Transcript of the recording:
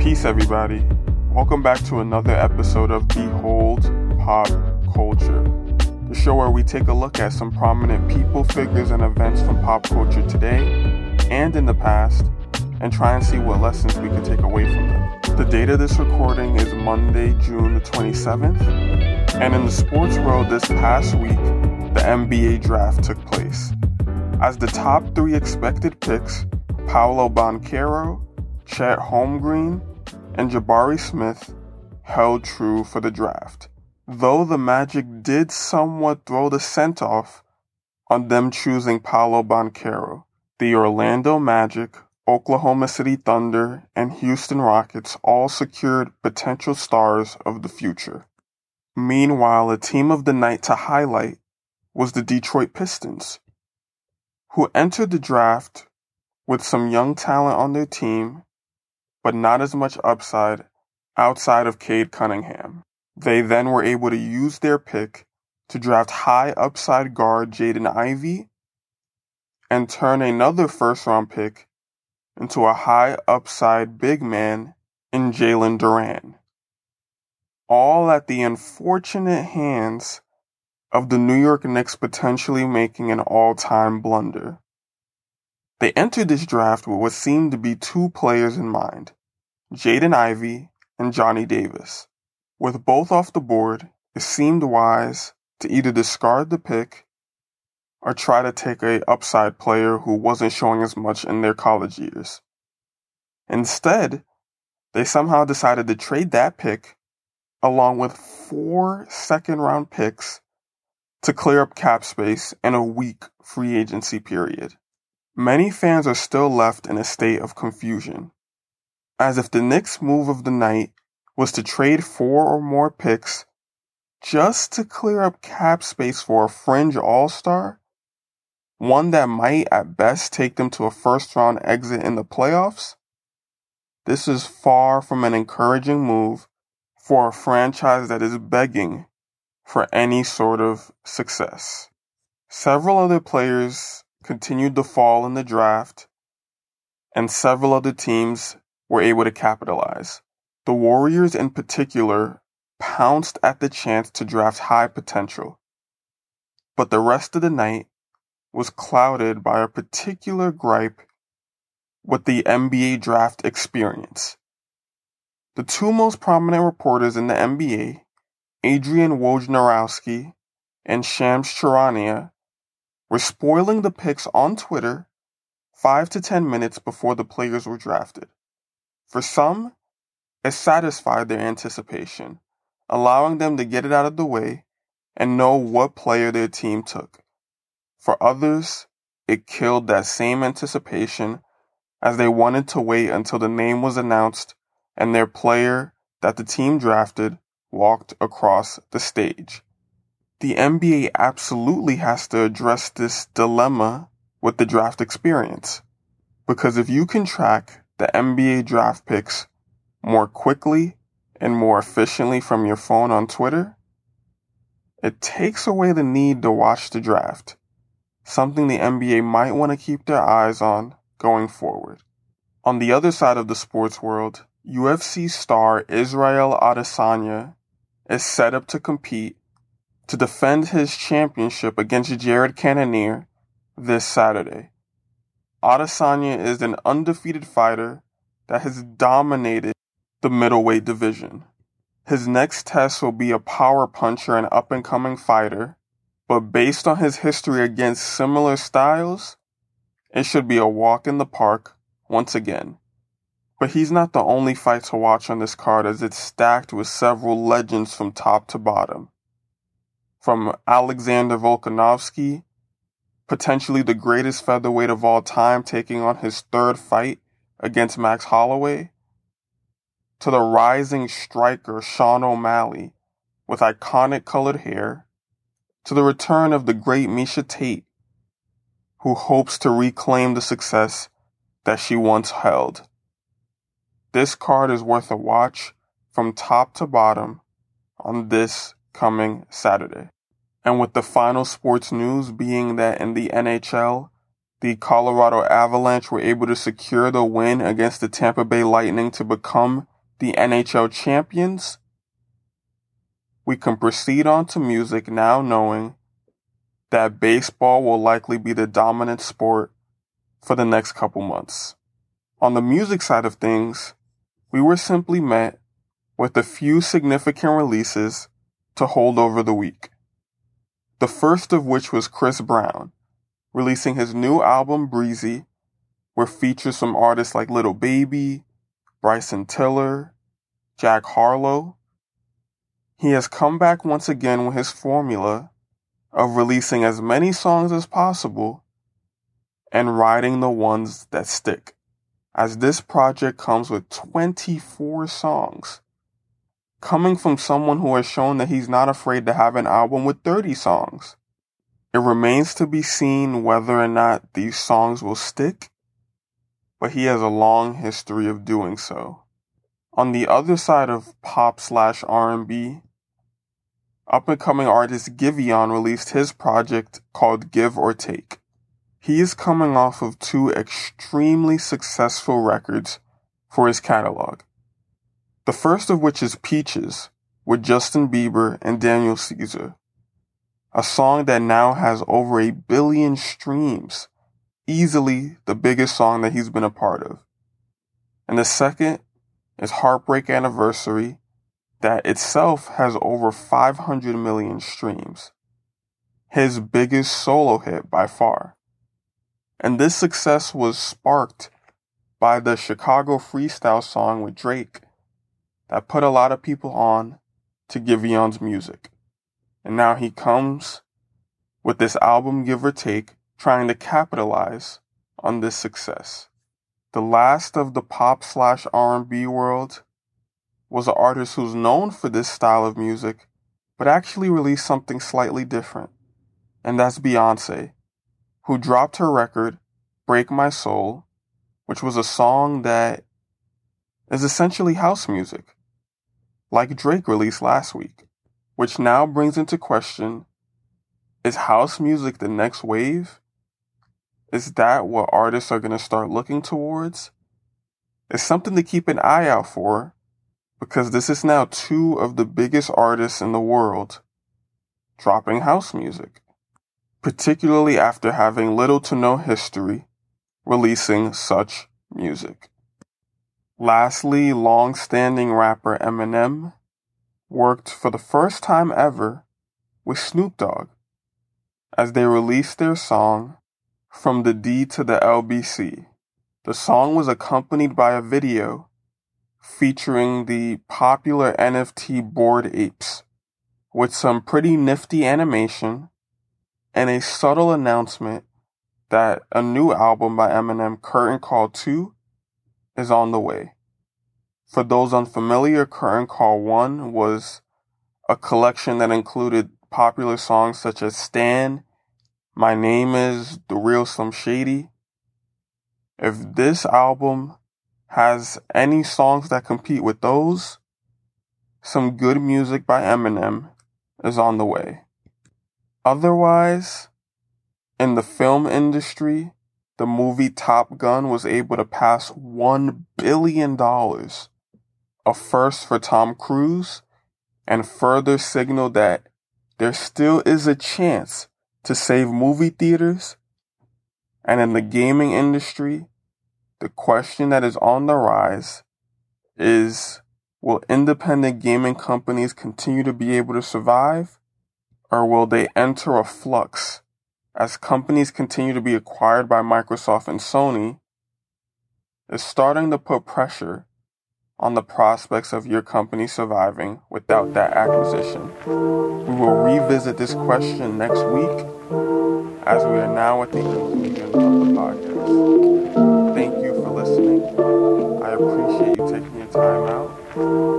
Peace, everybody. Welcome back to another episode of Behold Pop Culture, the show where we take a look at some prominent people, figures, and events from pop culture today and in the past and try and see what lessons we can take away from them. The date of this recording is Monday, June the 27th, and in the sports world this past week, the NBA draft took place. As the top three expected picks, Paolo Banchero, Chet Holmgren, and Jabari Smith held true for the draft. Though the Magic did somewhat throw the scent off on them choosing Paolo Banchero, the Orlando Magic, Oklahoma City Thunder, and Houston Rockets all secured potential stars of the future. Meanwhile, a team of the night to highlight was the Detroit Pistons, who entered the draft with some young talent on their team, but not as much upside outside of Cade Cunningham. They then were able to use their pick to draft high upside guard Jaden Ivey and turn another first round pick into a high upside big man in Jalen Duren. All at the unfortunate hands of the New York Knicks potentially making an all time blunder. They entered this draft with what seemed to be two players in mind Jaden Ivey and Johnny Davis. With both off the board, it seemed wise to either discard the pick or try to take a upside player who wasn't showing as much in their college years. Instead, they somehow decided to trade that pick along with four second round picks to clear up cap space in a weak free agency period. Many fans are still left in a state of confusion, as if the Knicks' move of the night was to trade four or more picks just to clear up cap space for a fringe all star, one that might at best take them to a first round exit in the playoffs. This is far from an encouraging move for a franchise that is begging for any sort of success. Several other players continued to fall in the draft, and several other teams were able to capitalize. The Warriors, in particular, pounced at the chance to draft high potential. But the rest of the night was clouded by a particular gripe with the NBA draft experience. The two most prominent reporters in the NBA, Adrian Wojnarowski and Shams Charania, were spoiling the picks on Twitter five to ten minutes before the players were drafted. For some, it satisfied their anticipation, allowing them to get it out of the way and know what player their team took. For others, it killed that same anticipation as they wanted to wait until the name was announced and their player that the team drafted walked across the stage the NBA absolutely has to address this dilemma with the draft experience. Because if you can track the NBA draft picks more quickly and more efficiently from your phone on Twitter, it takes away the need to watch the draft, something the NBA might want to keep their eyes on going forward. On the other side of the sports world, UFC star Israel Adesanya is set up to compete to defend his championship against Jared Cannonier this Saturday. Adesanya is an undefeated fighter that has dominated the middleweight division. His next test will be a power puncher and up and coming fighter, but based on his history against similar styles, it should be a walk in the park once again. But he's not the only fight to watch on this card as it's stacked with several legends from top to bottom from Alexander Volkanovski, potentially the greatest featherweight of all time, taking on his third fight against Max Holloway, to the rising striker Sean O'Malley with iconic colored hair, to the return of the great Miesha Tate, who hopes to reclaim the success that she once held. This card is worth a watch from top to bottom on this coming Saturday. And with the final sports news being that in the NHL, the Colorado Avalanche were able to secure the win against the Tampa Bay Lightning to become the NHL champions, we can proceed on to music now knowing that baseball will likely be the dominant sport for the next couple months. On the music side of things, we were simply met with a few significant releases to hold over the week. The first of which was Chris Brown, releasing his new album Breezy, where features some artists like Lil Baby, Bryson Tiller, Jack Harlow. He has come back once again with his formula of releasing as many songs as possible and writing the ones that stick, as this project comes with 24 songs. Coming from someone who has shown that he's not afraid to have an album with 30 songs. It remains to be seen whether or not these songs will stick, but he has a long history of doing so. On the other side of pop slash R&B, up and coming artist Giveon released his project called Give or Take. He is coming off of two extremely successful records for his catalog. The first of which is Peaches with Justin Bieber and Daniel Caesar, a song that now has over a billion streams, easily the biggest song that he's been a part of. And the second is Heartbreak Anniversary that itself has over 500 million streams. His biggest solo hit by far. And this success was sparked by the Chicago freestyle song with Drake that put a lot of people on to Giveon's music. And now he comes with this album Give or Take trying to capitalize on this success. The last of the pop slash R&B world was an artist who's known for this style of music, but actually released something slightly different. And that's Beyonce, who dropped her record, Break My Soul, which was a song that is essentially house music, like Drake released last week, which now brings into question is house music the next wave? Is that what artists are going to start looking towards? It's something to keep an eye out for because this is now two of the biggest artists in the world dropping house music, particularly after having little to no history releasing such music. Lastly, long standing rapper Eminem worked for the first time ever with Snoop Dogg as they released their song From the D to the LBC. The song was accompanied by a video featuring the popular NFT Bored Apes, with some pretty nifty animation and a subtle announcement that a new album by Eminem, Curtain Call 2, is on the way. For those unfamiliar, Curtain Call 1 was a collection that included popular songs such as Stan, My Name Is, The Real Slim Shady. If this album has any songs that compete with those, some good music by Eminem is on the way. Otherwise, in the film industry, the movie Top Gun was able to pass $1 billion, a first for Tom Cruise, and further signal that there still is a chance to save movie theaters. And in the gaming industry, the question that is on the rise is will independent gaming companies continue to be able to survive or will they enter a flux as companies continue to be acquired by Microsoft and Sony, is starting to put pressure on the prospects of your company surviving without that acquisition. We will revisit this question next week as we are now at the conclusion of the podcast. Thank you for listening. I appreciate you taking your time out.